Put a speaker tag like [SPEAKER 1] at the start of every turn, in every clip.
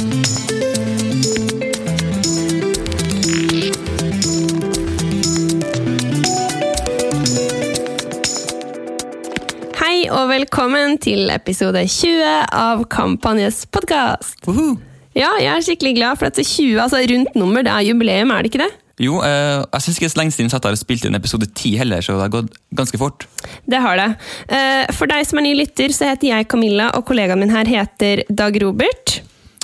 [SPEAKER 1] Hei og velkommen til episode 20 av Kampanjes podkast. Ja, jeg er skikkelig glad for at er 20, altså rundt nummer, det er jubileum, er det ikke det?
[SPEAKER 2] Jo, eh, jeg syns ikke det er så lenge siden jeg satt her og spilte inn episode 10 heller, så det har gått ganske fort.
[SPEAKER 1] Det har det. Eh, For deg som er ny lytter, så heter jeg Camilla, og kollegaen min her heter Dag Robert.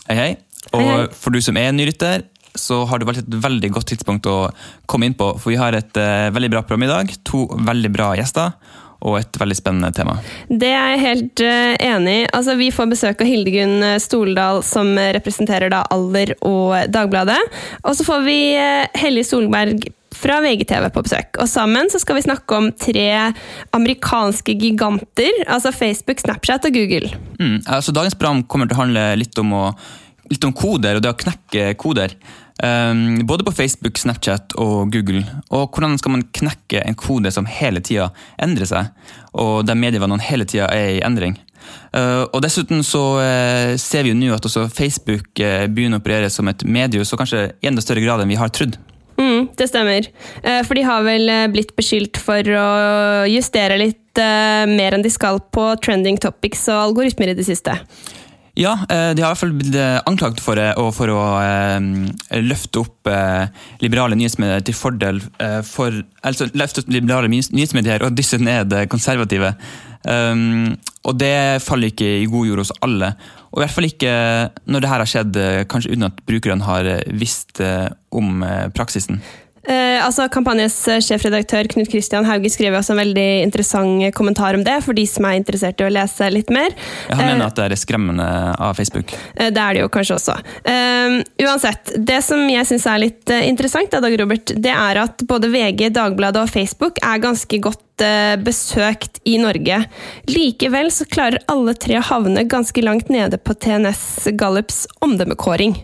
[SPEAKER 2] Hei, hei. Og
[SPEAKER 1] Hei, hei.
[SPEAKER 2] for du som er nyrytter, så har du valgt et veldig godt tidspunkt å komme inn på, for vi har et uh, veldig bra program i dag, to veldig bra gjester, og et veldig spennende tema.
[SPEAKER 1] Det er jeg helt eh, enig i. Altså, vi får besøk av Hildegunn Stoledal, Stoldal, som eh, representerer da Aller og Dagbladet. Og så får vi eh, Hellig Solberg fra VGTV på besøk. Og sammen så skal vi snakke om tre amerikanske giganter, altså Facebook, Snapchat og Google.
[SPEAKER 2] Mm, altså Dagens program kommer til å handle litt om, å, litt om koder, og det å knekke koder. Um, både på Facebook, Snapchat og Google. Og hvordan skal man knekke en kode som hele tida endrer seg, og der medievanene hele tida er i endring. Uh, og Dessuten så uh, ser vi jo nå at også Facebook uh, begynner å operere som et medium, så kanskje i enda større grad enn vi har trodd.
[SPEAKER 1] Mm, det stemmer. Eh, For de har vel eh, blitt beskyldt for å justere litt eh, mer enn de skal på trending topics og algoritmer i det siste.
[SPEAKER 2] Ja, de har i hvert fall blitt anklaget for, for å løfte opp liberale nyhetsmedier til fordel for Altså løfte opp liberale nyhetsmedier og dysse ned konservative. Um, og det faller ikke i god jord hos alle. Og i hvert fall ikke når det her har skjedd, eh, kanskje uten at brukerne har eh, visst eh, om praksisen.
[SPEAKER 1] Eh, altså Kampanjes eh, sjefredaktør Knut Christian Hauge skriver også en veldig interessant eh, kommentar om det, for de som er interessert i å lese litt mer.
[SPEAKER 2] Han
[SPEAKER 1] Eh,
[SPEAKER 2] mener at det er skremmende av Facebook.
[SPEAKER 1] Eh, Det er det jo kanskje også. Eh, uansett, det som jeg syns er litt eh, interessant, da, Dag Robert, det er at både VG, Dagbladet og Facebook er ganske godt eh, besøkt i Norge. Likevel så klarer alle tre å havne ganske langt nede på TNS Gallups omdømmekåring.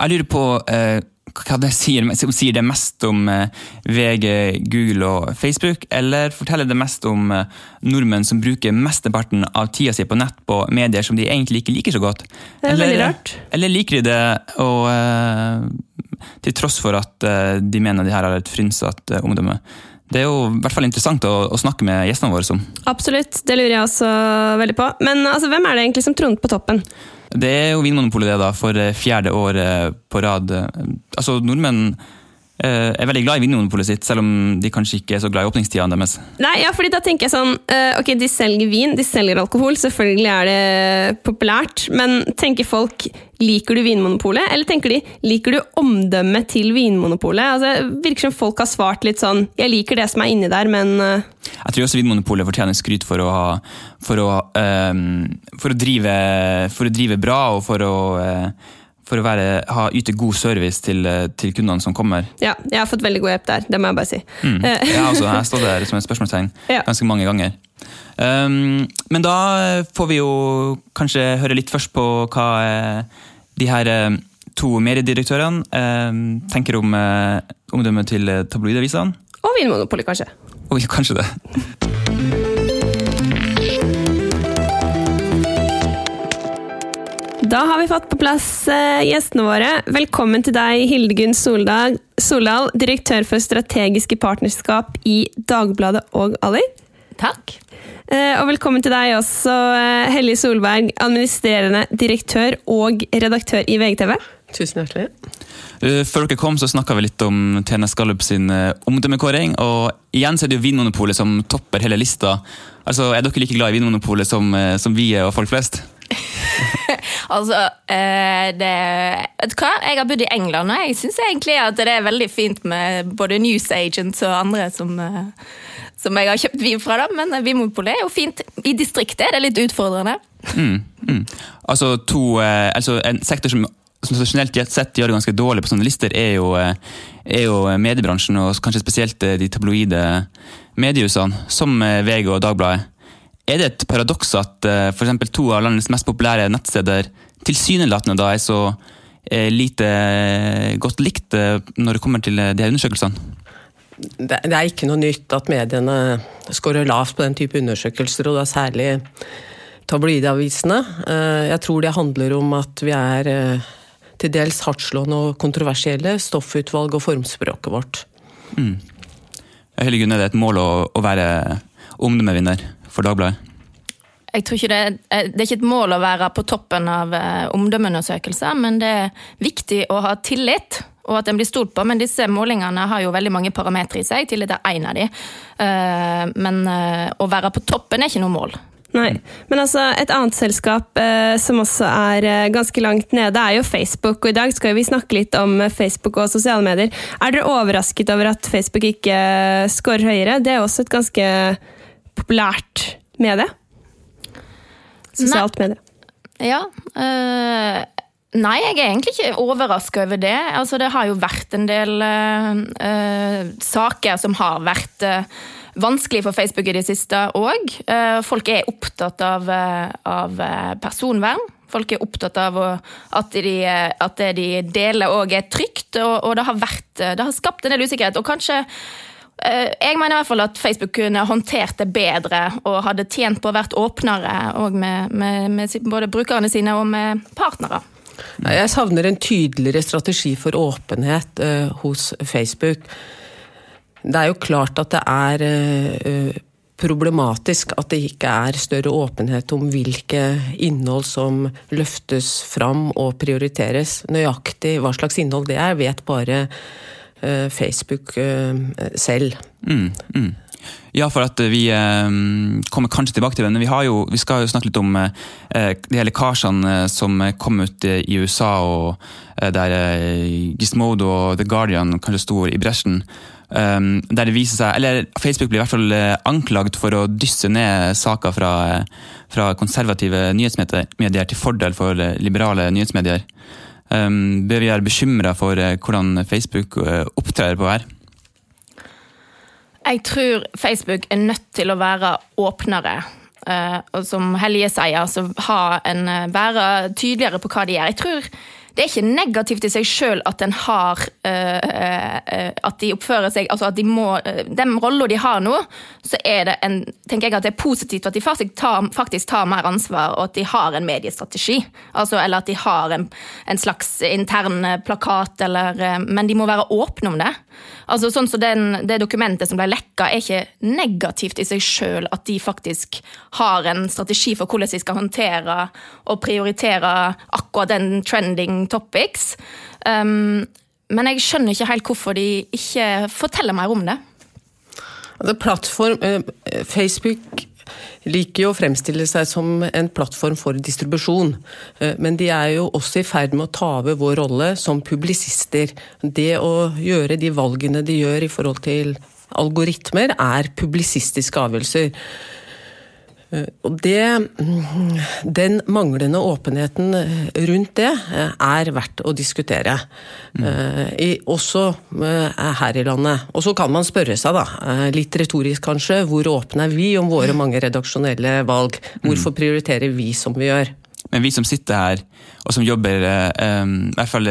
[SPEAKER 2] Jeg lurer på eh, hva det sier, sier det mest om eh, VG, Google og Facebook, eller forteller det mest om eh, nordmenn som bruker mesteparten av tida si på nett på medier som de egentlig ikke liker så godt?
[SPEAKER 1] Det er
[SPEAKER 2] eller,
[SPEAKER 1] veldig rart.
[SPEAKER 2] Eller liker de det og, eh, til tross for at de mener de her har et frynsete omdømme? Det er jo i hvert fall interessant å, å snakke med gjestene våre om.
[SPEAKER 1] Absolutt, det lurer jeg også veldig på. Men altså, hvem er det egentlig som tronet på toppen?
[SPEAKER 2] Det er jo Vinmonopolet det da, for eh, fjerde år eh, på rad. Altså, Nordmenn eh, er veldig glad i Vinmonopolet sitt, selv om de kanskje ikke er så glad i åpningstidene deres.
[SPEAKER 1] Nei, ja, fordi da tenker jeg sånn eh, Ok, de selger vin, de selger alkohol, selvfølgelig er det populært. Men tenker folk liker du Vinmonopolet, eller tenker de liker du omdømmet til Vinmonopolet? Altså, virker som folk har svart litt sånn Jeg liker det som er inni der, men eh,
[SPEAKER 2] Jeg tror også Vinmonopolet fortjener skryt for å, ha, for å, um, for å, drive, for å drive bra og for å, eh, for å være, ha, yte god service til, eh, til kundene som kommer.
[SPEAKER 1] ja, jeg har fått veldig god hjelp der. Det må jeg bare si.
[SPEAKER 2] Mm.
[SPEAKER 1] Ja,
[SPEAKER 2] Jeg, har også, jeg står der som et spørsmålstegn
[SPEAKER 1] Ja.
[SPEAKER 2] ganske mange ganger. Um, men da får vi jo kanskje høre litt først på hva eh, de her eh, to mediedirektørene um, tenker om eh, omdømmet til eh, tabloidavisene.
[SPEAKER 1] og Vinmonopolet, kanskje.
[SPEAKER 2] Og kanskje det.
[SPEAKER 1] Da har vi fått på plass eh, gjestene våre. Velkommen til deg, Hildegunn Soldal, Soldal, direktør for strategiske partnerskap i Dagbladet og Ali.
[SPEAKER 3] Takk.
[SPEAKER 1] Eh, og velkommen til deg også, eh, Hellig Solberg, administrerende direktør og redaktør i VGTV.
[SPEAKER 3] Tusen hjertelig.
[SPEAKER 2] Før dere kom, så snakka vi litt om TNS Gallup sin omdømmekåring. Og igjen så er det jo Vinmonopolet som topper hele lista. Altså, Er dere like glad i Vinmonopolet som, som vi er og folk flest?
[SPEAKER 3] Altså, eh, det Vet du hva? Jeg har bodd i England, og jeg syns egentlig at det er veldig fint med både newsagents og andre som, eh, som jeg har kjøpt vin fra, da. Men Vinmonopolet er jo fint. I distriktet er det litt utfordrende.
[SPEAKER 2] Mm, mm. Altså, to, altså En sektor som, som tradisjonelt sett gjør det ganske dårlig på sånne lister, er jo, er jo mediebransjen, og kanskje spesielt de tabloide mediehusene, som VG og Dagbladet. Er det et paradoks at f.eks. for eksempel to av landets mest populære nettsteder tilsynelatende da er så uh, lite uh, godt likt når det kommer til de her undersøkelsene?
[SPEAKER 4] det, er ikke noe nytt at mediene scorer lavt på den type undersøkelser, og da særlig tabloidavisene. Eh, jeg tror det handler om at vi er eh, til dels hardtslående og kontroversielle, stoffutvalg og formspråket vårt.
[SPEAKER 2] Mm. Hellig Gunn, er det et mål å, å være omdømmevinner for Dagbladet?
[SPEAKER 3] Jeg tror ikke det, det, er ikke et mål å være på toppen av omdømmeundersøkelser, men det er viktig å ha tillit og at en blir stolt på. Men disse målingene har jo veldig mange parametere i seg. Tillit er én av de. Men å være på toppen er ikke noe mål.
[SPEAKER 1] Nei, men altså et annet selskap eh, som også er eh, ganske langt nede, er jo Facebook. Og i dag skal vi snakke litt om Facebook og sosiale medier. Er dere overrasket over at Facebook ikke eh, scorer høyere? Det er også et ganske populært medie. Sosialt medie.
[SPEAKER 3] Ja. Øh, nei, jeg er egentlig ikke overraska over det. Altså, det har jo vært en del øh, saker som har vært øh, vanskelig for Facebook i det siste òg. Folk er opptatt av, av, personvern. Folk er opptatt av at, de, at det de deler òg er trygt, og, og det, har vært, det har skapt en del usikkerhet. Og kanskje jeg mener i hvert fall at Facebook kunne håndtert det bedre og hadde tjent på å vært åpnere med, med, med, både brukerne sine og med partnere.
[SPEAKER 4] Jeg savner en tydeligere strategi for åpenhet uh, hos Facebook. Det er jo klart at det er uh, problematisk at det ikke er større åpenhet om hvilke innhold som løftes fram og prioriteres. Nøyaktig hva slags innhold det er, vet bare eh, Facebook eh, selv.
[SPEAKER 2] Mm, mm. Ja, for at vi kommer kanskje tilbake til det. Men vi, jo, vi skal jo snakke litt om de lekkasjene som kom ut i USA, og der Gizmodo og The Guardian kanskje sto i bresjen. Der det viser seg, eller Facebook blir i hvert fall anklagd for å dysse ned saker fra, fra konservative nyhetsmedier til fordel for liberale nyhetsmedier. Um, bør vi være bekymra for hvordan Facebook opptrer på her?
[SPEAKER 3] Jeg tror Facebook er nødt til å være åpnere. og som Helje sier, altså en, være tydeligere på hva de gjør. Jeg tror det er ikke negativt i seg sjøl at har uh, At de oppfører seg Altså at de må uh, Den rolla de har nå, så er det en Tenker jeg at det er positivt at de faktisk tar, faktisk tar mer ansvar, og at de har en mediestrategi. Altså, eller at de har en, en slags intern plakat, eller Men de må være åpne om det. Altså sånn så den, Det dokumentet som ble lekka, er ikke negativt i seg sjøl at de faktisk har en strategi for hvordan de skal håndtere og prioritere akkurat den trending topics. Um, men jeg skjønner ikke helt hvorfor de ikke forteller mer om det.
[SPEAKER 4] Altså, plattform, eh, Facebook liker jo å fremstille seg som en plattform for distribusjon. Eh, men de er jo også i ferd med å ta over vår rolle som publisister. Det å gjøre de valgene de gjør i forhold til algoritmer, er publisistiske avgjørelser. Eh, og det, den manglende åpenheten rundt det eh, er verdt å diskutere. Mm. I, også her i landet. Og så kan man spørre seg, da, litt retorisk kanskje, hvor åpne er vi om våre mange redaksjonelle valg? Hvorfor prioriterer vi som vi gjør?
[SPEAKER 2] Men vi som sitter her, og som jobber, i hvert fall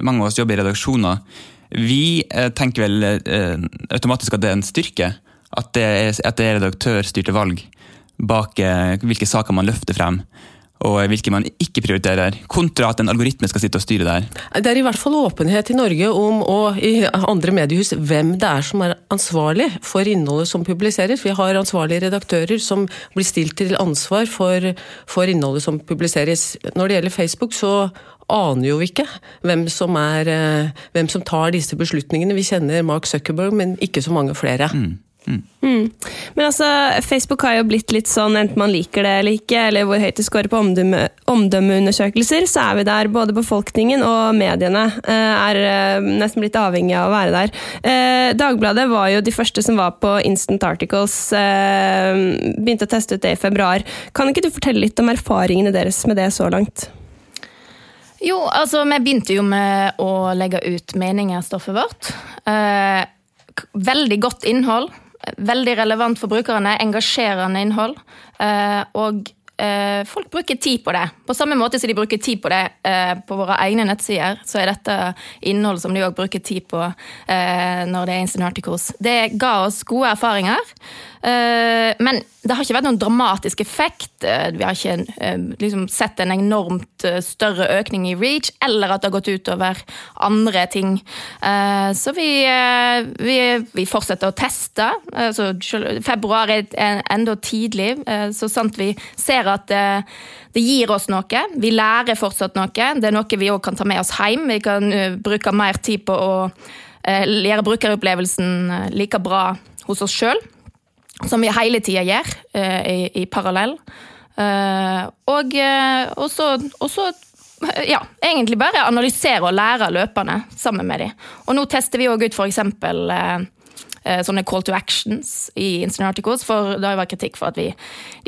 [SPEAKER 2] mange av oss jobber i redaksjoner, vi tenker vel automatisk at det er en styrke. At det er, at det er redaktørstyrte valg bak eh, hvilke saker man løfter frem og hvilke man ikke prioriterer, kontra at en algoritme skal sitte og styre der?
[SPEAKER 4] Det er i hvert fall åpenhet i Norge om, og i andre mediehus, hvem det er som er ansvarlig for innholdet som publiseres. Vi har ansvarlige redaktører som blir stilt til ansvar for, for innholdet som publiseres. Når det gjelder Facebook, så aner jo ikke hvem som, er, eh, hvem som tar disse beslutningene. Vi kjenner Mark Zuckerberg, men ikke så mange flere. Mm.
[SPEAKER 1] Mm. Mm. Men altså, Facebook har jo blitt litt sånn, enten man liker det eller ikke, eller hvor høyt det scorer på omdømme, omdømmeundersøkelser, så er vi der. Både befolkningen og mediene eh, er eh, nesten blitt avhengig av å være der. Eh, Dagbladet var jo de første som var på Instant Articles. Begynte å teste ut det i februar. Kan ikke du fortelle litt om erfaringene deres med det så langt?
[SPEAKER 3] Jo, altså vi begynte jo med å legge ut meninger stoffet vårt. veldig godt innhold Veldig relevant for brukerne, engasjerende innhold. Eh, og eh, folk bruker tid på det. På samme måte som de bruker tid på det eh, på våre egne nettsider, så er dette innhold som de òg bruker tid på når det er Instant Articles. Det ga oss gode erfaringer. Eh, men det har ikke vært noen dramatisk effekt. Eh, vi har ikke eh, liksom, sett en enormt større økning i reach, eller at det har gått utover andre ting. Så vi, vi, vi fortsetter å teste. Så februar er enda tidlig, så sant vi ser at det, det gir oss noe. Vi lærer fortsatt noe. Det er noe vi òg kan ta med oss hjem. Vi kan bruke mer tid på å gjøre brukeropplevelsen like bra hos oss sjøl som vi hele tida gjør uh, i, i, parallell. Uh, og, uh, og, så, og, så, ja, egentlig bare analysere og lære løpende sammen med dem. Og nå tester vi òg ut f.eks. sånne call to actions i Instant Articles, for det har vært kritikk for at vi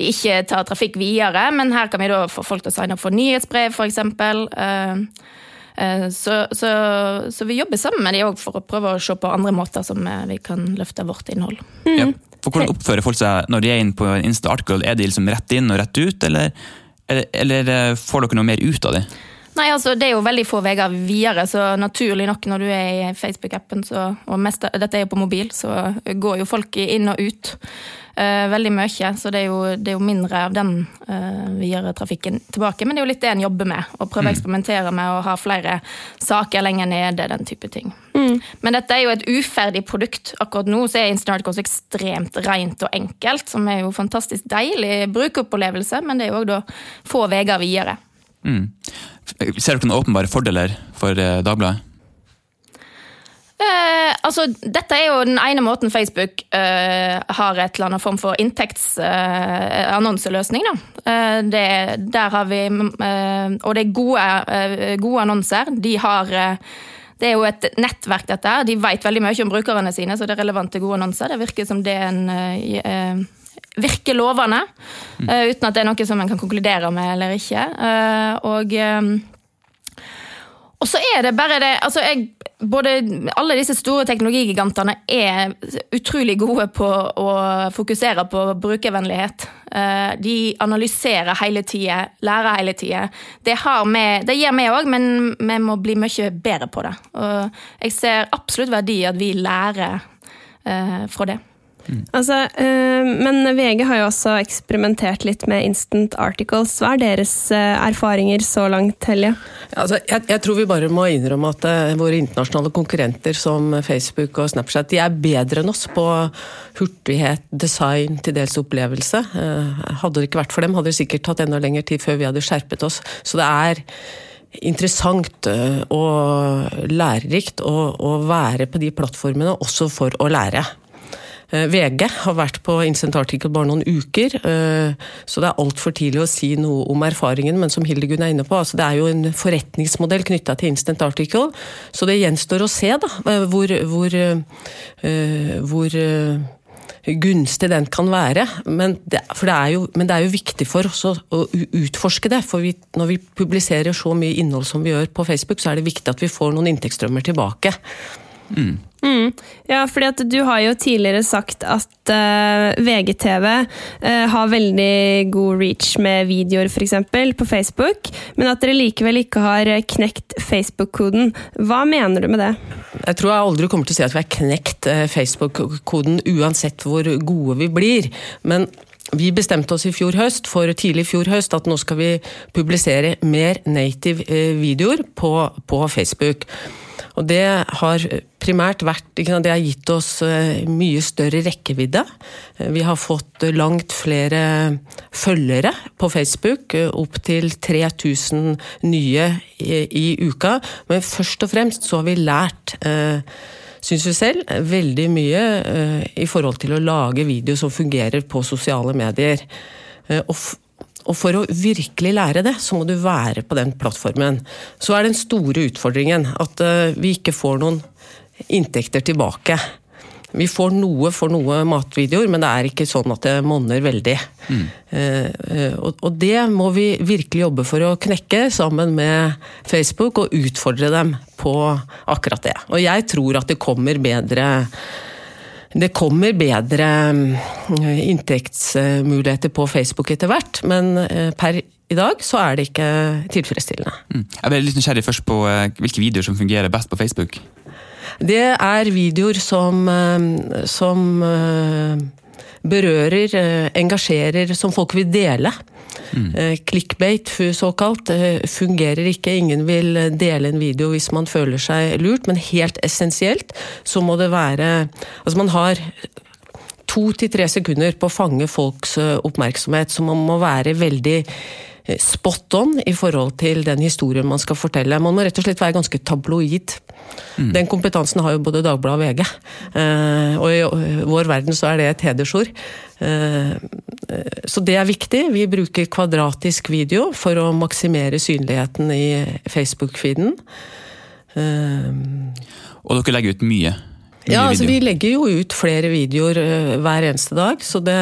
[SPEAKER 3] ikke tar trafikk videre, men her kan vi da få folk til å signe opp for nyhetsbrev, f.eks. Så, så, så, vi jobber sammen med dem òg for å prøve å se på andre måter som vi kan løfte vårt innhold.
[SPEAKER 2] Mm. Ja. For Hvordan oppfører folk seg når de er inne på en Insta-article? Er de liksom rett inn og rett ut, eller, eller, eller får dere noe mer ut av det?
[SPEAKER 3] Nei, altså Det er jo veldig få veier videre, så naturlig nok når du er i Facebook-appen, og mest, dette er jo på mobil, så går jo folk inn og ut veldig mye. Så det er, jo, det er jo mindre av den vi videre trafikken tilbake. Men det er jo litt det en jobber med. Å prøve å mm. eksperimentere med å ha flere saker lenger nede, den type ting. Mm. Men dette er jo et uferdig produkt. Akkurat nå så er Instant ekstremt rent og enkelt, som er jo fantastisk deilig brukeropplevelse, men det er jo òg da få veier videre. Mm.
[SPEAKER 2] Ser dere noen åpenbare fordeler for eh, Dagbladet?
[SPEAKER 3] Eh, altså, dette er jo den ene måten Facebook eh, har et eller annet form for inntektsannonseløsning. Eh, eh, der har vi eh, Og det er gode, gode annonser. De har det er jo et nettverk, dette. her. De vet veldig mye om brukerne sine, så det er relevante, gode annonser. Det virker som det er en virker lovende, mm. uten at det er noe som en kan konkludere med eller ikke. og og så er det bare det altså jeg, både, Alle disse store teknologigigantene er utrolig gode på å fokusere på brukervennlighet. Eh, de analyserer hele tida, lærer hele tida. Det, det gjør vi òg, men vi må bli mye bedre på det. Og jeg ser absolutt verdi i at vi lærer eh, fra det.
[SPEAKER 1] Mm. Altså, øh, men VG har jo også eksperimentert litt med instant articles. Hva er deres øh, erfaringer så langt, Helje?
[SPEAKER 4] Altså, jeg, jeg, tror vi bare må innrømme at øh, våre internasjonale konkurrenter som Facebook og Snapchat de er bedre enn oss på hurtighet, design, til dels opplevelse. hadde det ikke vært for dem, hadde det sikkert tatt enda lengre tid før vi hadde skjerpet oss. Så det er interessant og lærerikt å, å være på de plattformene også for å lære. Eh, VG har vært på Instant Article bare noen uker, eh, så det er altfor tidlig å si noe om erfaringen. Men som Hildegunn er inne på, altså det er jo en forretningsmodell knytta til Instant Article. Så det gjenstår å se da, eh, hvor, hvor, hvor gunstig den kan være. Men det, det jo, men det, er jo, viktig for oss å, å utforske det. For vi, når vi publiserer så mye innhold som vi gjør på Facebook, så er det viktig at vi får noen inntektsstrømmer tilbake.
[SPEAKER 1] Mm. Mm. Ja, fordi at du har jo tidligere sagt at uh, eh, VGTV uh, eh, har veldig god reach med videoer f.eks. på Facebook, men at dere likevel ikke har knekt Facebook-koden. Hva mener du med det?
[SPEAKER 4] Jeg tror jeg aldri kommer til å si at vi har knekt uh, Facebook-koden uansett hvor gode vi blir. men vi bestemte oss i fjor høst, for tidlig i fjor høst at nå skal vi publisere mer native videoer på, på Facebook. Og det har primært vært Det har gitt oss eh, mye større rekkevidde. Eh, vi har fått langt flere følgere på Facebook, eh, opptil 3000 nye i, i uka. Men først og fremst så har vi lært syns vi selv, veldig mye i forhold til å lage video som fungerer på sosiale medier. Og og for å virkelig lære det, så må du være på den plattformen. Så er den store utfordringen at vi ikke får noen inntekter tilbake. Vi får noe for noe matvideoer, men det er ikke sånn at det monner veldig. Mm. Eh, eh, og det må vi virkelig jobbe for å knekke sammen med Facebook, og utfordre dem på akkurat det. Og jeg tror at det kommer bedre det kommer bedre mm, inntektsmuligheter på Facebook etter hvert, men eh, per i dag så er det ikke tilfredsstillende.
[SPEAKER 2] Mm. Jeg ble litt nysgjerrig først på eh, hvilke videoer som fungerer best på Facebook?
[SPEAKER 4] Det er videoer som, eh, som berører, eh, engasjerer, som folk vil dele. Mm. Clickbait såkalt fungerer ikke. Ingen vil dele en video hvis man føler seg lurt, men helt essensielt så må det være Altså man har to til tre sekunder på å fange folks oppmerksomhet, så man må være veldig spot on i forhold til den historien man skal fortelle. Man må rett og slett være ganske tabloid. Mm. Den kompetansen har jo både Dagbladet og VG. Eh, og i vår verden så er det et hedersord. Eh, så det er viktig. Vi bruker kvadratisk video for å maksimere synligheten i Facebook-feeden.
[SPEAKER 2] Eh, og dere legger ut mye?
[SPEAKER 4] Ja, altså Vi legger jo ut flere videoer uh, hver eneste dag. Så det,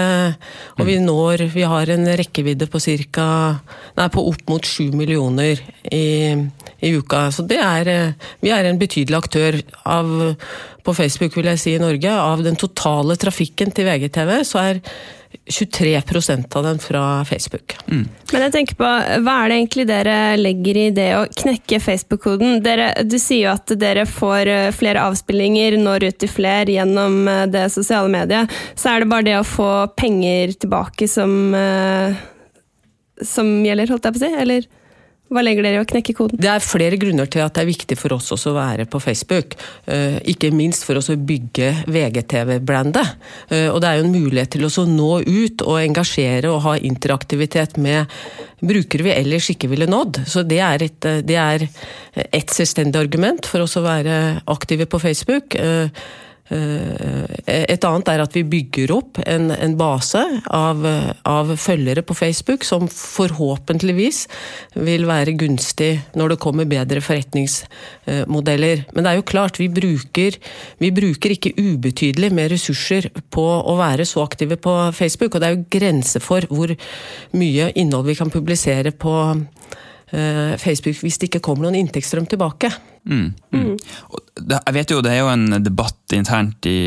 [SPEAKER 4] og vi mm. når Vi har en rekkevidde på cirka, Nei, på opp mot sju millioner i, i, uka. Så det er uh, Vi er en betydelig aktør av På Facebook, vil jeg si, i Norge. Av den totale trafikken til VGTV, så er 23% av den fra Facebook. Mm.
[SPEAKER 1] Men jeg tenker på, Hva er det egentlig dere legger i det å knekke Facebook-koden? Du sier jo at dere får eh, flere avspillinger, når ut til flere gjennom eh, det sosiale mediet. Så er det bare det å få penger tilbake som, eh, som gjelder, holdt jeg på å si? Eller? Hva legger dere i å knekke koden?
[SPEAKER 4] Det er flere grunner til at det er viktig for oss også å være på Facebook. Eh, ikke minst for oss å bygge VGTV-brandet. Eh, og det er jo en mulighet til å nå ut og engasjere og ha interaktivitet med brukere vi ellers ikke ville nådd. Så det er et, eh, det er et selvstendig argument for oss å være aktive på Facebook. Eh, et annet er at vi bygger opp en, en base av, av, følgere på Facebook som forhåpentligvis vil være gunstig når det kommer bedre forretningsmodeller. Men det er jo klart, vi bruker, vi bruker ikke ubetydelig med ressurser på å være så aktive på Facebook, og det er jo grenser for hvor mye innhold vi kan publisere på Eh, Facebook hvis det ikke kommer noen inntektsstrøm tilbake. Mm, mm.
[SPEAKER 2] Det, jeg vet jo Det er jo en debatt internt i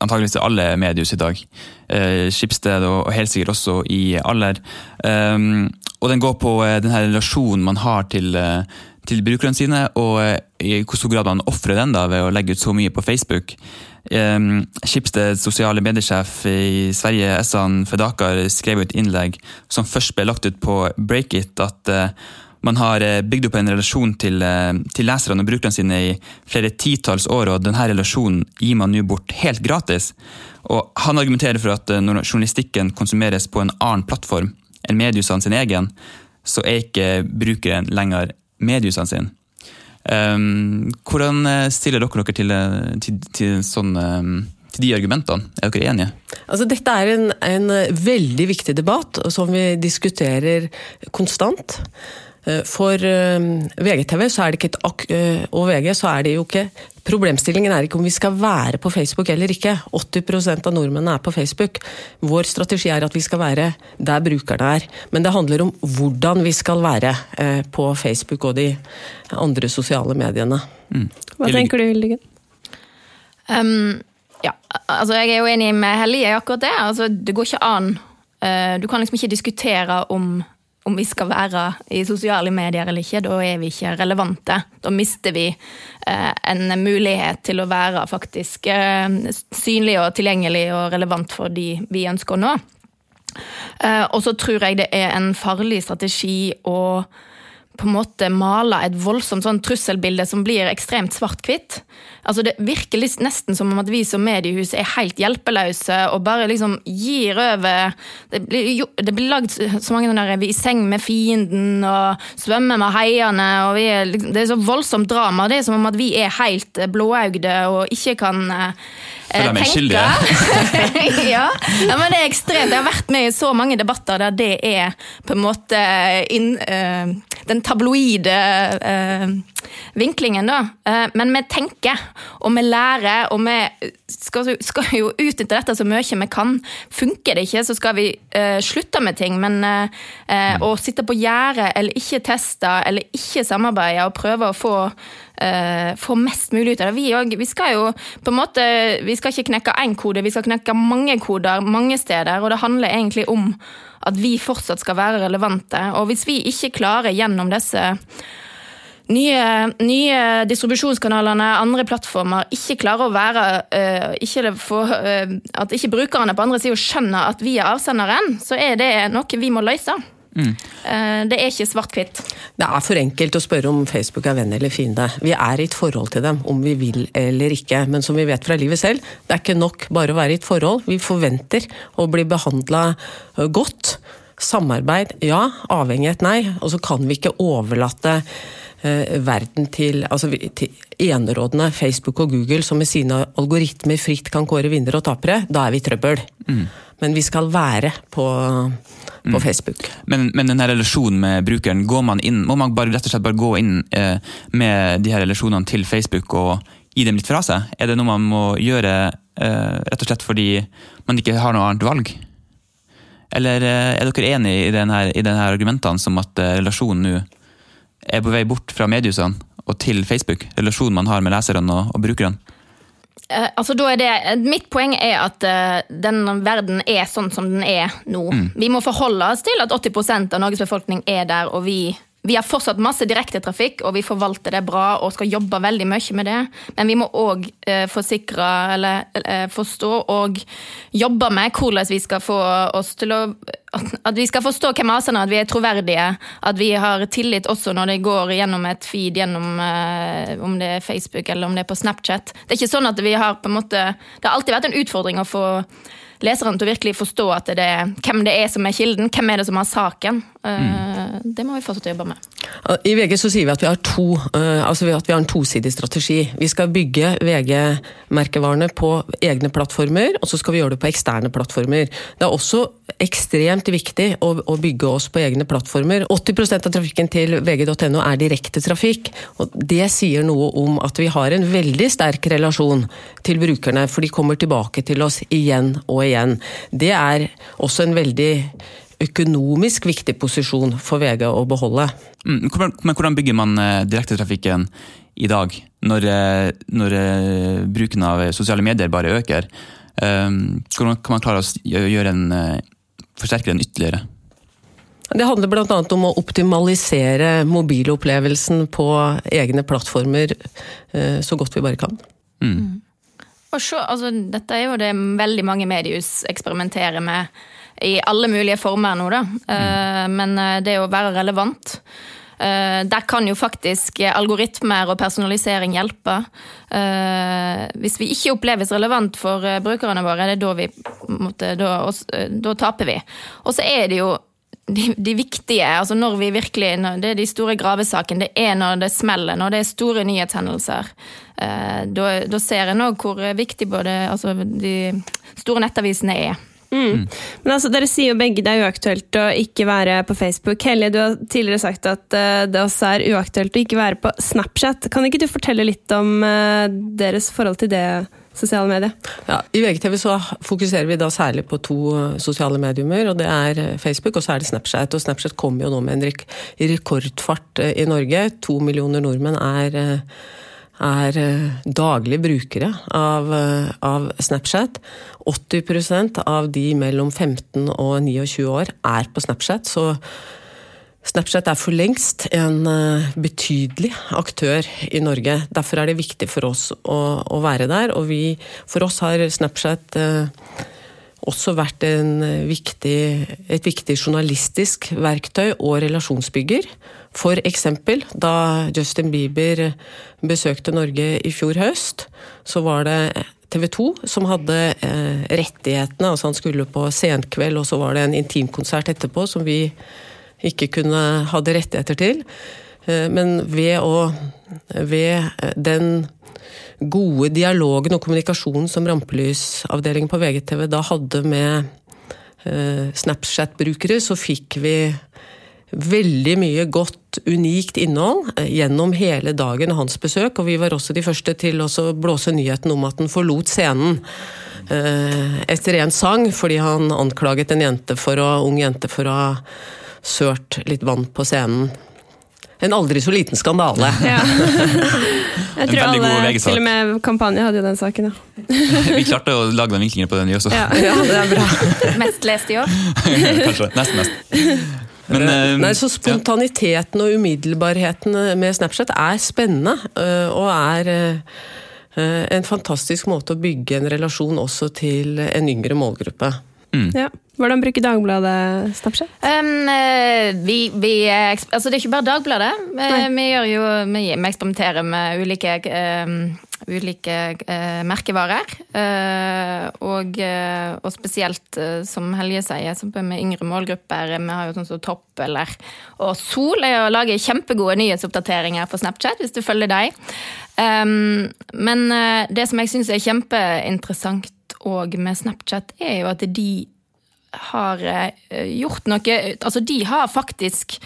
[SPEAKER 2] antageligvis i alle medier i dag. Eh, Skipsted og, og, helt sikkert også i Aller. Um, og den går på uh, den her relasjonen man har til, uh, til brukerne sine, og uh, i hvor stor grad man ofrer den da ved å legge ut så mye på Facebook. Um, Schibsteds sosiale mediesjef i Sverige, Essan Fedakar, skrev et innlegg som først ble lagt ut på Breakit, at man har eh, bygd opp en relasjon til, eh, til leserne og brukerne sine i flere titalls år, og denne relasjonen gir man nå bort helt gratis. Og han argumenterer for at eh, når journalistikken konsumeres på en annen plattform enn mediehusene sin egen, så er ikke brukeren lenger mediehusene sin. Um, hvordan stiller dere dere til, til, til, sånn, um, de argumentene? Er dere enige?
[SPEAKER 4] Altså, dette er en, en veldig viktig debatt som vi diskuterer konstant. Eh, for eh, VGTV så er det ikke et eh, og VG så er det jo ikke Problemstillingen er ikke om vi skal være på Facebook eller ikke. 80% av nordmennene er på Facebook. Vår strategi er at vi skal være der brukerne er. Men det handler om hvordan vi skal være på Facebook og de andre sosiale mediene. Mm.
[SPEAKER 1] Hva tenker du, Hildegunn?
[SPEAKER 3] Um, ja, altså jeg er jo enig med Hellige i akkurat det. Altså, det går ikke an. Du kan liksom ikke diskutere om om vi skal være i sosiale medier eller ikke. Da er vi ikke relevante. Da mister vi eh, en mulighet til å være faktisk eh, synlig og tilgjengelig og relevant for de vi ønsker å nå. Eh, og så tror jeg det er en farlig strategi å på en måte male et voldsomt sånn trusselbilde som blir ekstremt svart-hvitt. Altså Det virker nesten som om at vi som mediehus er helt hjelpeløse og bare liksom gir over Det blir, jo, det blir lagd så mange der vi er i seng med fienden og svømmer med heiene. og er, liksom, Det er så voldsomt drama. Det er som om at vi er helt blåøyde og ikke kan
[SPEAKER 2] Føler meg skyldig.
[SPEAKER 3] ja. ja, men det er ekstremt. Jeg har vært med i så mange debatter der det er på en måte inn, uh, den tabloide uh, vinklingen, da. Uh, men vi tenker, og vi lærer, og vi skal, skal, jo utnytte dette så mye vi kan. Funker det ikke, så skal vi slutte med ting. Men å sitte på gjerdet eller ikke teste eller ikke samarbeide og prøve å få uh, få mest mulig ut av det. Vi, også, vi skal jo på en måte, vi skal ikke knekke én kode, vi skal knekke mange koder mange steder. Og det handler egentlig om at vi fortsatt skal være relevante. Og hvis vi ikke klarer gjennom disse nye, nye distribusjonskanalene, andre plattformer, ikke klarer å være uh, ikke få, uh, At ikke brukerne på andre sida skjønner at vi er avsenderen, så er det noe vi må løse. Mm. Det er ikke svart-hvitt.
[SPEAKER 4] Det er for enkelt å spørre om Facebook er venn eller fiende. Vi er i et forhold til dem, om vi vil eller ikke. Men som vi vet fra livet selv, det er ikke nok bare å være i et forhold. Vi forventer å bli behandla godt. Samarbeid, ja. Avhengighet, nei. Og så kan vi ikke overlate eh, verden til, altså, til enerådende Facebook og Google, som med sine algoritmer fritt kan kåre vinnere og tapere. Da er vi i trøbbel. Mm. Men vi skal være på på mm. Facebook.
[SPEAKER 2] Men, men denne relasjonen med brukeren, går man inn, må man bare, rett og slett bare gå inn eh, med de her relasjonene til Facebook og gi dem litt fra seg? Er det noe man må gjøre eh, rett og slett fordi man ikke har noe annet valg? Eller eh, er dere enig i denne, i denne argumentene som at eh, relasjonen nå er på vei bort fra mediehusene og til Facebook? Relasjonen man har med leserne og, og brukerne?
[SPEAKER 3] Uh, altså det, Mitt poeng er at uh, den verden er sånn som den er nå. Mm. Vi må forholde oss til at 80% av Norges befolkning er der, og vi vi har fortsatt masse direktetrafikk, og vi forvalter det bra og skal jobbe veldig mye med det. Men vi må òg eh, forsikre, eller eh, forstå og jobbe med hvordan vi skal få oss til å At vi skal forstå hvem asene at vi er troverdige. At vi har tillit også når det går gjennom et feed, gjennom eh, om det er Facebook eller om det er på Snapchat. Det er ikke sånn at vi har på en måte Det har alltid vært en utfordring å få leseren til å virkelig forstå det hvem det er som er kilden, hvem er det som har saken. Mm. Det må vi fortsette å jobbe med.
[SPEAKER 4] I VG så sier vi at vi har, to, eh, altså at vi har en tosidig strategi. Vi skal bygge VG-merkevarene på egne plattformer, og så skal vi gjøre det på eksterne plattformer. Det er også ekstremt viktig å, å bygge oss på egne plattformer. 80% av trafikken til vg.no er direktetrafikk. og Det sier noe om at vi har en veldig sterk relasjon til brukerne, for de kommer tilbake til oss igjen og igjen. Det er også en veldig økonomisk viktig posisjon for VG å beholde.
[SPEAKER 2] Mm, men hvordan bygger man eh, direktetrafikken i dag, når, eh, når eh, bruken av sosiale medier bare øker? Hvordan kan man klare å gjøre en, forsterke den ytterligere?
[SPEAKER 4] Det handler bl.a. om å optimalisere mobilopplevelsen på egne plattformer så godt vi bare kan. Mm.
[SPEAKER 3] Og Så, altså, dette er jo det veldig mange mediehus eksperimenterer med i alle mulige former nå, da. Mm. Men eh, det å være relevant der kan jo faktisk algoritmer og personalisering hjelpe. Uh, hvis vi ikke oppleves relevant for uh, brukerne våre, det er da vi måtte, da, da taper vi. Og så er det jo de, de, viktige, altså når vi virkelig Det er de store gravesakene. Det er når det smeller, når det er store nyhetshendelser. Da, da ser en òg hvor viktig både altså, de store nettavisene er.
[SPEAKER 1] Mm. Men altså, Dere sier jo begge det er uaktuelt å ikke være på Facebook. Helje, du har tidligere sagt at uh, det også er uaktuelt å ikke være på Snapchat. Kan ikke du fortelle litt om uh, deres forhold til det sosiale mediet?
[SPEAKER 4] Ja, I VGTV så fokuserer vi da særlig på to uh, sosiale mediumer. og Det er Facebook og så er det Snapchat. og Snapchat kommer jo nå med en rekordfart i Norge. To millioner nordmenn er er eh, daglige brukere av, eh, av, Snapchat. 80% av de mellom 15 og 29 år er på Snapchat, så Snapchat er for lengst en eh, betydelig aktør i Norge. Derfor er det viktig for oss å, å være der. Og vi, for oss har Snapchat også vært viktig, et viktig journalistisk verktøy og relasjonsbygger. For eksempel, da Justin Bieber besøkte Norge i fjor høst, så var det TV 2 som hadde eh, rettighetene. altså Han skulle på senkveld, og så var det en intimkonsert etterpå som vi ikke kunne hadde rettigheter til. Eh, men ved, å, ved den gode dialogen og kommunikasjonen som Rampelysavdelingen på VGTV da hadde med eh, Snapchat-brukere, så fikk vi veldig mye godt, unikt innhold eh, gjennom hele dagen hans besøk. Og vi var også de første til å blåse nyheten om at han forlot scenen eh, etter en sang, fordi han anklaget en jente for å, ung jente for å ha sørt litt vann på scenen. En aldri så liten skandale. Ja.
[SPEAKER 1] Jeg tror alle, til og med kampanje hadde jo den saken, ja.
[SPEAKER 2] vi klarte å lage den vinklingen på den, vi også.
[SPEAKER 4] Ja, ja det er bra.
[SPEAKER 3] mest lest i år?
[SPEAKER 2] Kanskje. Nest mest. Men,
[SPEAKER 4] Eh,
[SPEAKER 2] eh,
[SPEAKER 4] Nei, så
[SPEAKER 2] ja.
[SPEAKER 4] Spontaniteten og umiddelbarheten med Snapchat er spennende, eh, og er eh, en fantastisk måte å bygge en relasjon også til en yngre målgruppe.
[SPEAKER 1] Ja. Hvordan bruker Dagbladet Snapchat?
[SPEAKER 3] Um, eh, vi, vi, eh, altså det er ikke bare Dagbladet. Vi, gjør jo, vi, vi eksperimenterer med ulike, um, ulike uh, merkevarer. Uh, og, uh, og spesielt, som Helje sier, som med yngre målgrupper. Vi har jo sånn som Topp eller og Sol er å lage kjempegode nyhetsoppdateringer på Snapchat, hvis du følger dem. Um, men det som jeg syns er kjempeinteressant òg med Snapchat, er jo at de har eh, gjort noe Altså, de har faktisk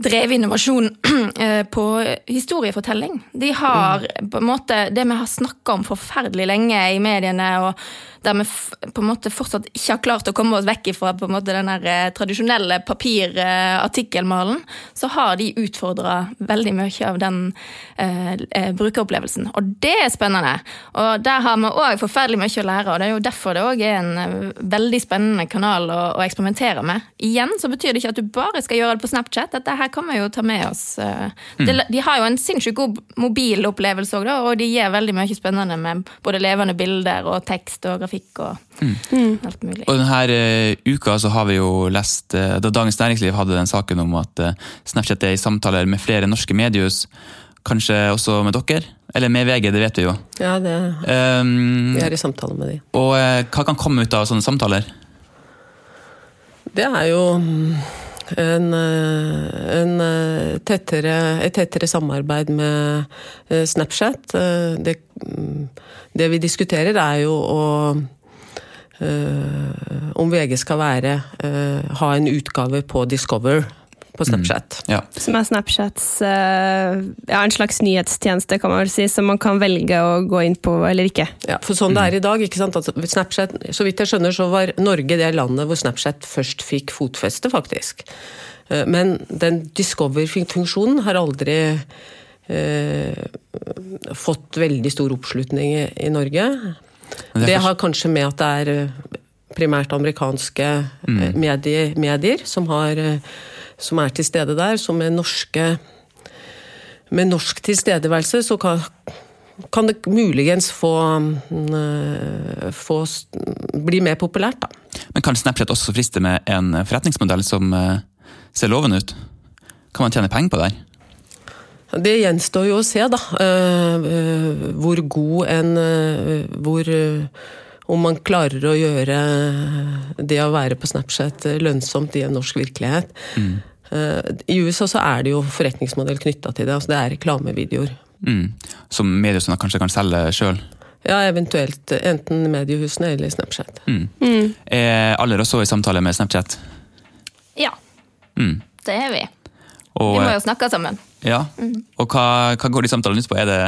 [SPEAKER 3] drevet innovasjon eh, på historiefortelling. De har på en måte det vi har snakka om forferdelig lenge i mediene, og der vi på en måte fortsatt ikke har klart å komme oss vekk fra på en måte den der, eh, tradisjonelle papirartikkelmalen, så har de utfordra veldig mye av den eh, eh, brukeropplevelsen. Og det er spennende. Og der har vi òg forferdelig mye å lære, og det er jo derfor det òg er en eh, veldig spennende kanal å, å eksperimentere med. Igjen så betyr det ikke at du bare skal gjøre det på Snapchat, dette her kan vi jo ta med oss. eh. De, de har jo en sinnssykt god mobilopplevelse òg, og de gir veldig mye spennende med både levende bilder og tekst og grafikk og alt mulig.
[SPEAKER 2] Og denne eh, uka så har vi jo lest eh, da Dagens Næringsliv hadde den saken om at eh, Snapchat er i samtaler med flere norske mediehus. Kanskje også med dere? Eller med VG, det vet vi jo.
[SPEAKER 4] Ja, det,
[SPEAKER 2] Um,
[SPEAKER 4] vi er i samtale med de.
[SPEAKER 2] og hva kan komme ut av sånne samtaler?
[SPEAKER 4] Det er jo mm, en, en tettere, et tettere samarbeid med Snapchat. Det, mm, det vi diskuterer, er jo å eh, Om VG skal være eh, ha en utgave på Discover på Snapchat.
[SPEAKER 2] Ja.
[SPEAKER 1] Som er Snapchats eh, ja, en slags nyhetstjeneste, kan man vel si, som man kan velge å gå inn på eller ikke.
[SPEAKER 4] Ja, for sånn det er i dag, ikke sant? Altså, Snapchat, så vidt jeg skjønner, så var Norge det landet hvor Snapchat først fikk fotfeste, faktisk. Men den Discover-funksjonen har aldri fått veldig stor oppslutning i, i Norge. Det
[SPEAKER 2] er
[SPEAKER 4] har kanskje med at det er eh, primært amerikanske mm. medier, medier som, har, eh, som er til stede der. Så med norske med norsk tilstedeværelse så kan, kan det muligens få, mm, eh, få bli mer populært, da.
[SPEAKER 2] Men kan Snapchat også friste med en forretningsmodell som eh, ser lovende ut? Kan man tjene penger på det her?
[SPEAKER 4] Det gjenstår jo å se, da. eh, eh, Hvor god en eh, Hvor Om man klarer å gjøre det å være på Snapchat lønnsomt i en norsk virkelighet. Mm. I USA så er det jo forretningsmodell knytta til det. altså Det er reklamevideoer.
[SPEAKER 2] Mm. Som mediehusene kanskje kan selge sjøl?
[SPEAKER 4] Ja, eventuelt enten mediehusene eller Snapchat.
[SPEAKER 2] Mm. Er alle også i samtale med Snapchat?
[SPEAKER 3] Ja,
[SPEAKER 2] Mm.
[SPEAKER 3] det er vi.
[SPEAKER 2] Og,
[SPEAKER 3] Vi må
[SPEAKER 2] eh,
[SPEAKER 3] jo snakke sammen.
[SPEAKER 2] ja. og hva, hva går de samtalene ut på? Er det,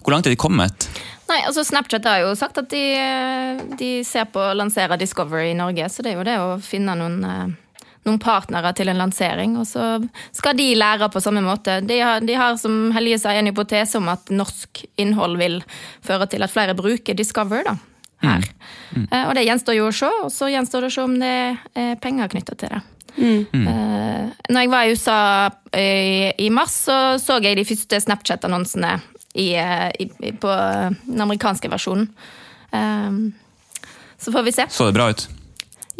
[SPEAKER 2] hvor langt er de kommet?
[SPEAKER 3] Nei, altså Snapchat har jo sagt at de, eh, de ser på å lansere Discovery i Norge, så det er jo det å finne noen, eh, noen partnere til en lansering. Og så skal de lære på samme måte. De har, de har som Helje sier, en hypotese om at norsk innhold vil føre til at flere bruker Discover da, her. Eh, Og det gjenstår jo å se, og så gjenstår det å se om det er penger knytta til det. Eh, når jeg var i USA i, i mars, så så jeg de første Snapchat-annonsene i, eh, i, i, på den amerikanske versjonen. Um, så får vi se.
[SPEAKER 2] Så det bra ut?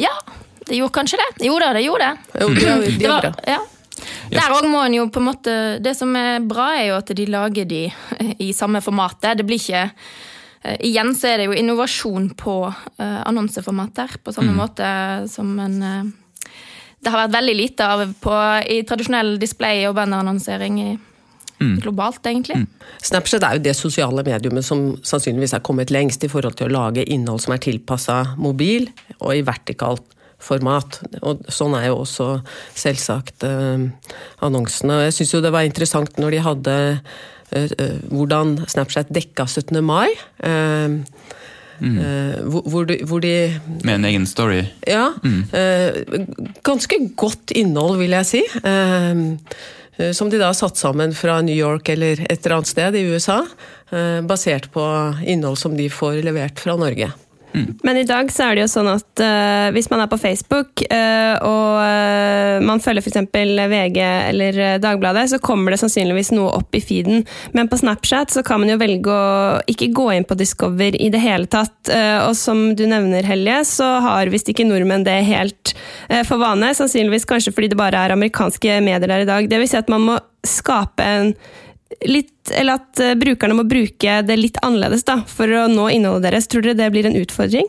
[SPEAKER 3] Ja, det gjorde kanskje det. Jo da, det gjorde det.
[SPEAKER 4] Jo, det, gjorde,
[SPEAKER 3] Det var, ja. Der òg må en jo på en måte Det som er bra, er jo at de lager de i samme formatet. Det blir ikke eh, Igjen så er det jo innovasjon på eh, annonseformater, på samme måte som en eh, Det har vært veldig lite av på, i tradisjonell display- og bannerannonsering i, globalt, egentlig.
[SPEAKER 4] Snapchat er jo det sosiale mediumet som sannsynligvis er kommet lengst i forhold til å lage innhold som er tilpassa mobil og i vertikalt format. Og sånn er jo også selvsagt eh, annonsene. Jeg syns jo det var interessant når de hadde eh, eh, hvordan Snapchat dekka 17. mai. Mm. eh, hvor, hvor, de, hvor de
[SPEAKER 2] Med en egen story?
[SPEAKER 4] ja. Eh, ganske godt innhold, vil jeg si. Eh, eh, som de da har satt sammen fra New York eller et eller annet sted i USA. eh, basert på innhold som de får levert fra Norge.
[SPEAKER 1] Men i dag så er det jo sånn at uh, hvis man er på Facebook uh, og uh, man følger f.eks. VG eller Dagbladet, så kommer det sannsynligvis noe opp i feeden. Men på Snapchat så kan man jo velge å ikke gå inn på Discover i det hele tatt. og som du nevner, Helje, så har visst ikke nordmenn det helt for vane. Sannsynligvis kanskje fordi det bare er amerikanske medier der i dag. Det vil si at man må skape en litt, eller at eh, brukerne må bruke det litt annerledes da, for å nå innholdet deres. Tror dere det blir en utfordring?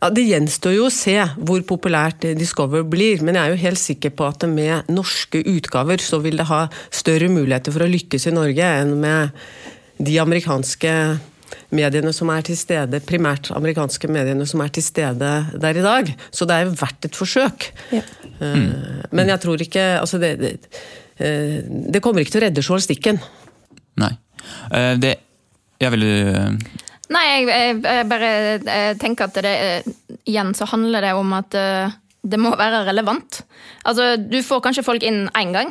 [SPEAKER 4] Ja, Det gjenstår jo å se hvor populært Discover blir, men jeg er jo helt sikker på at med norske utgaver så vil det ha større muligheter for å lykkes i Norge enn med de amerikanske mediene som er til stede, primært amerikanske mediene som er til stede der i dag. Så det er jo verdt et forsøk. Ja. Mm. Men jeg tror ikke altså det, det Eh, det kommer ikke til å redde journalistikken.
[SPEAKER 2] Nei. Eh, det Jeg vil eh,
[SPEAKER 3] Nei, jeg, jeg, jeg, bare jeg tenker at det igjen så handler det om at det må være relevant. Altså, du får kanskje folk inn én gang.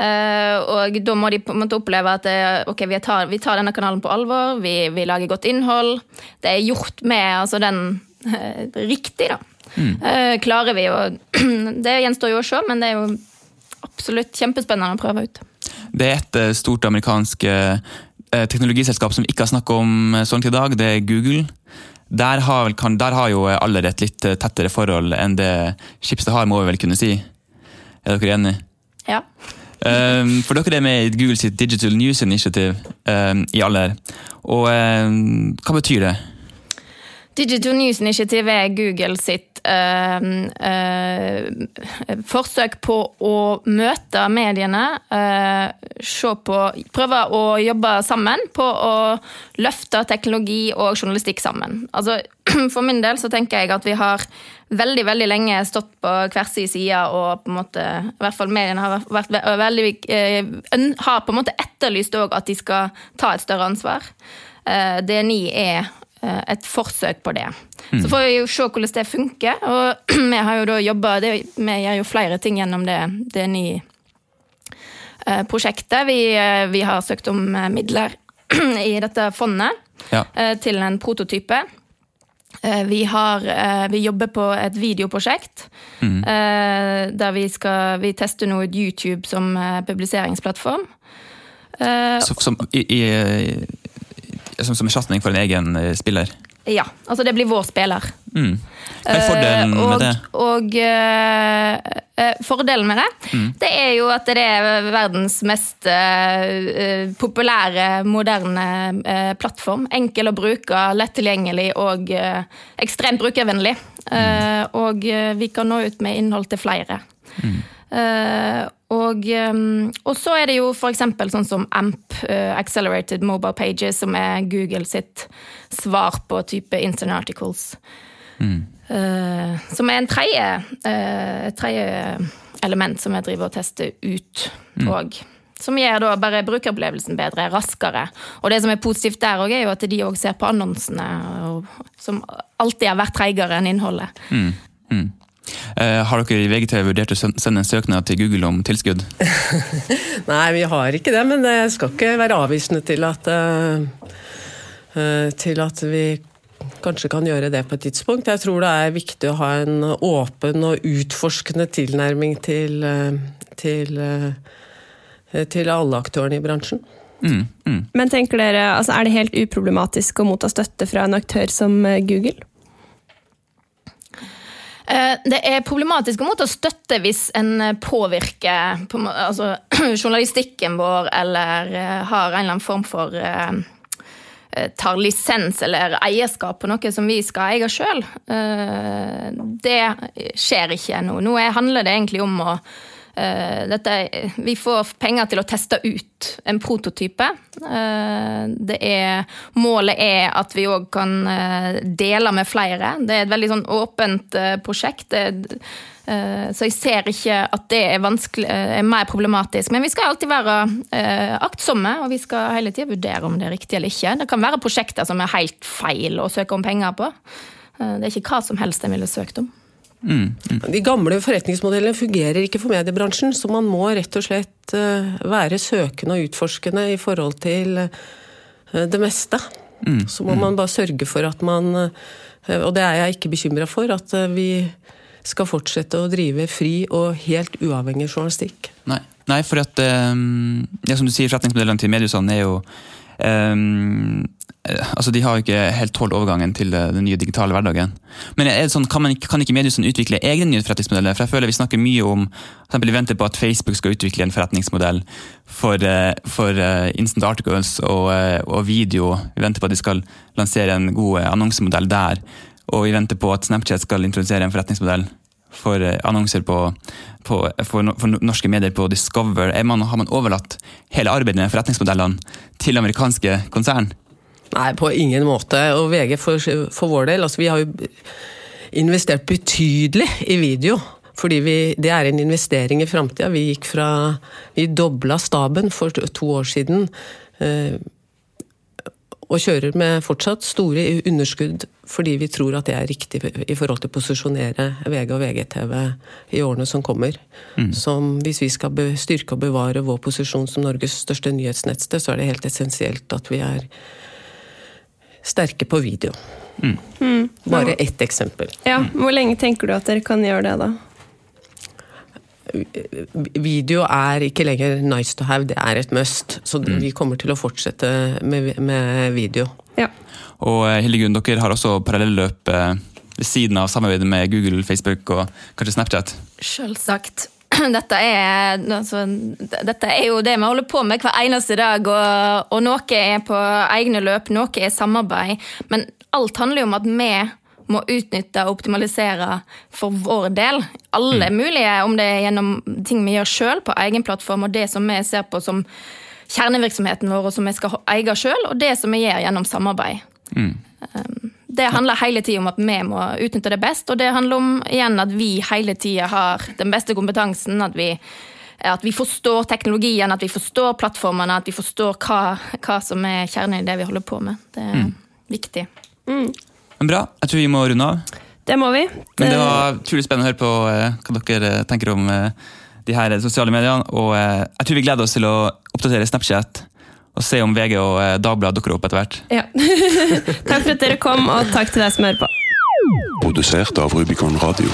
[SPEAKER 3] og da må de på en måte oppleve at ok, vi tar, vi tar denne kanalen på alvor, vi, vi, lager godt innhold. Det er gjort med altså, den riktig, da. Mm. klarer vi å Det gjenstår jo å se, men det er jo absolutt kjempespennende å prøve ut.
[SPEAKER 2] Det er et eh, stort amerikansk eh, teknologiselskap som vi ikke har snakket om sånn til i dag, det er Google. Der har, kan, der har, jo alle et litt tettere forhold enn det Schibsted har, må vi vel kunne si. Er dere enige?
[SPEAKER 3] Ja.
[SPEAKER 2] Um, for dere er med i Google sitt Digital News Initiative um, i her, Og um, hva betyr det?
[SPEAKER 3] Digital News Initiative er Google sitt uh, uh, forsøk på å møte mediene. Uh, på, prøve å jobbe sammen på å løfte teknologi og journalistikk sammen. Altså, for min del så tenker jeg at vi har veldig veldig lenge stått på hver sin side og på en måte, i hvert fall mediene har, vært veldig, har på en måte etterlyst òg at de skal ta et større ansvar. DNI er Eh, et forsøk på det. Mm. Så får vi jo se hvordan det funker. Og vi har jo da jobba Vi gjør jo flere ting gjennom det, det DNI-prosjektet. Eh, vi, eh, vi, har søkt om midler i dette fondet ja. til en prototype. Vi, har, vi jobber på et videoprosjekt mm. der vi skal vi tester nå ut YouTube som publiseringsplattform.
[SPEAKER 2] Så, som i, i som, som erstatning for en egen eh, spiller?
[SPEAKER 3] Ja. Altså det blir vår spiller.
[SPEAKER 2] Mm. Hva er fordelen uh, og, med det?
[SPEAKER 3] Og, uh, uh, fordelen med det, mm. det er jo at det er verdens mest populære, moderne plattform. Enkel å bruke, lett tilgjengelig og ekstremt brukervennlig. Mm. og vi kan nå ut med innhold til flere. Mm. Og, um, og, så er det jo f.eks. sånn som AMP, uh, Accelerated Mobile Pages, som er Google sitt svar på type instant articles. Mm. Uh, som er en tredje, tredje element som jeg driver og tester ut òg. Mm. Som gjør da bare brukeropplevelsen bedre, raskere. Og det som er positivt der òg, er jo at de òg ser på annonsene, og, som alltid har vært treigere enn innholdet. Mm.
[SPEAKER 2] Eh, har dere i VGTV vurdert å sende en søknad til Google om tilskudd?
[SPEAKER 4] Nei, vi har ikke det, men jeg skal ikke være avvisende til at, uh, til at vi kanskje kan gjøre det på et tidspunkt. Jeg tror det er viktig å ha en åpen og utforskende tilnærming til, til, til alle aktørene i bransjen.
[SPEAKER 1] Mm, mm. Men tenker dere, altså Er det helt uproblematisk å motta støtte fra en aktør som Google?
[SPEAKER 3] Eh, det er problematisk å støtte hvis en påvirker altså, journalistikken vår eller eh, har en eller annen form for eh, tar lisens eller eierskap på noe som vi skal eie sjøl. Det skjer ikke nå. Nå handler det egentlig om å Eh, dette, vi får penger til å teste ut en prototype. Eh, er, målet er at vi òg kan eh, dele med flere. Det er et veldig sånn åpent prosjekt. Så jeg ser ikke at det er, er, mer problematisk. Men vi skal alltid være aktsomme, og vi skal hele tida vurdere om det er riktig eller ikke. Det kan være prosjekter som er helt feil å søke om penger på. Det er ikke hva som helst en ville søkt om.
[SPEAKER 4] Mm, mm. De gamle forretningsmodellene fungerer ikke for mediebransjen, så man må rett og slett eh, være søkende og utforskende i forhold til eh, det meste. Så må man bare sørge for at man eh, Og det er jeg ikke bekymra for, at vi skal fortsette å drive fri og helt uavhengig journalistikk.
[SPEAKER 2] Nei, Nei for at ja, som du sier, forretningsmodellene til mediehusene er jo um, altså De har jo ikke helt tålt overgangen til den nye digitale hverdagen. Men sånn, kan, ikke- kan ikke mediehusene utvikle egne nye forretningsmodeller? For jeg føler Vi snakker mye om for Vi venter på at Facebook skal utvikle en forretningsmodell for, eh, for eh, instant articles og, og video. Vi venter på at de skal lansere en god annonsemodell der. Og vi venter på at Snapchat skal introdusere en forretningsmodell for eh, annonser på, på, for, for norske medier på Discover. Er man, har man overlatt hele arbeidet med forretningsmodellene til amerikanske konsern?
[SPEAKER 4] Nei, på ingen måte. Og VG for, for vår del, altså vi har jo investert betydelig i video. Fordi vi, det er en investering i framtida. Vi gikk Vi dobla staben for to år siden. Og kjører med fortsatt store underskudd fordi vi tror at det er riktig i forhold til å posisjonere VG og VGTV i årene som kommer. Som hvis vi skal styrke og bevare vår posisjon som Norges største nyhetsnettsted, så er det helt essensielt at vi er sterke på video. Bare ett eksempel.
[SPEAKER 1] Ja, Hvor lenge tenker du at dere kan gjøre det, da?
[SPEAKER 4] Video er ikke lenger nice to have, det er et must. Så vi kommer til å fortsette med, med video.
[SPEAKER 1] Ja.
[SPEAKER 2] Og eh, Hildegunn, dere har også parallelløp eh, ved siden av samarbeidet med Google, Facebook og kanskje Snapchat.
[SPEAKER 3] Selvsagt. Dette er, altså, dette er jo det vi holder på med hver eneste dag, og, og noe er på egne løp, noe er samarbeid. Men alt handler jo om at vi må utnytte og optimalisere for vår del. Alle mulige, om det er gjennom ting vi gjør sjøl på egen plattform, og det som vi ser på som kjernevirksomheten vår, og som vi skal eie sjøl, og det som vi gjør gjennom samarbeid. Mm. Det handler hele tida om at vi må utnytte det best, og det handler om igjen at vi hele tida har den beste kompetansen. At vi, at vi forstår teknologien, at vi forstår plattformene, at vi forstår hva, hva som er kjernen i det vi holder på med. Det er viktig.
[SPEAKER 2] Men bra, jeg tror vi må runde av.
[SPEAKER 1] Det må vi.
[SPEAKER 2] Men det var utrolig spennende å høre på eh, hva dere eh, tenker om eh, de her sosiale mediene. Og eh, jeg tror vi gleder oss til å oppdatere Snapchat og se om VG og eh, Dagbladet dukker opp etter hvert.
[SPEAKER 1] Ja. takk for at dere kom, og takk til deg som hører på.
[SPEAKER 5] Produsert av Rubicon Radio.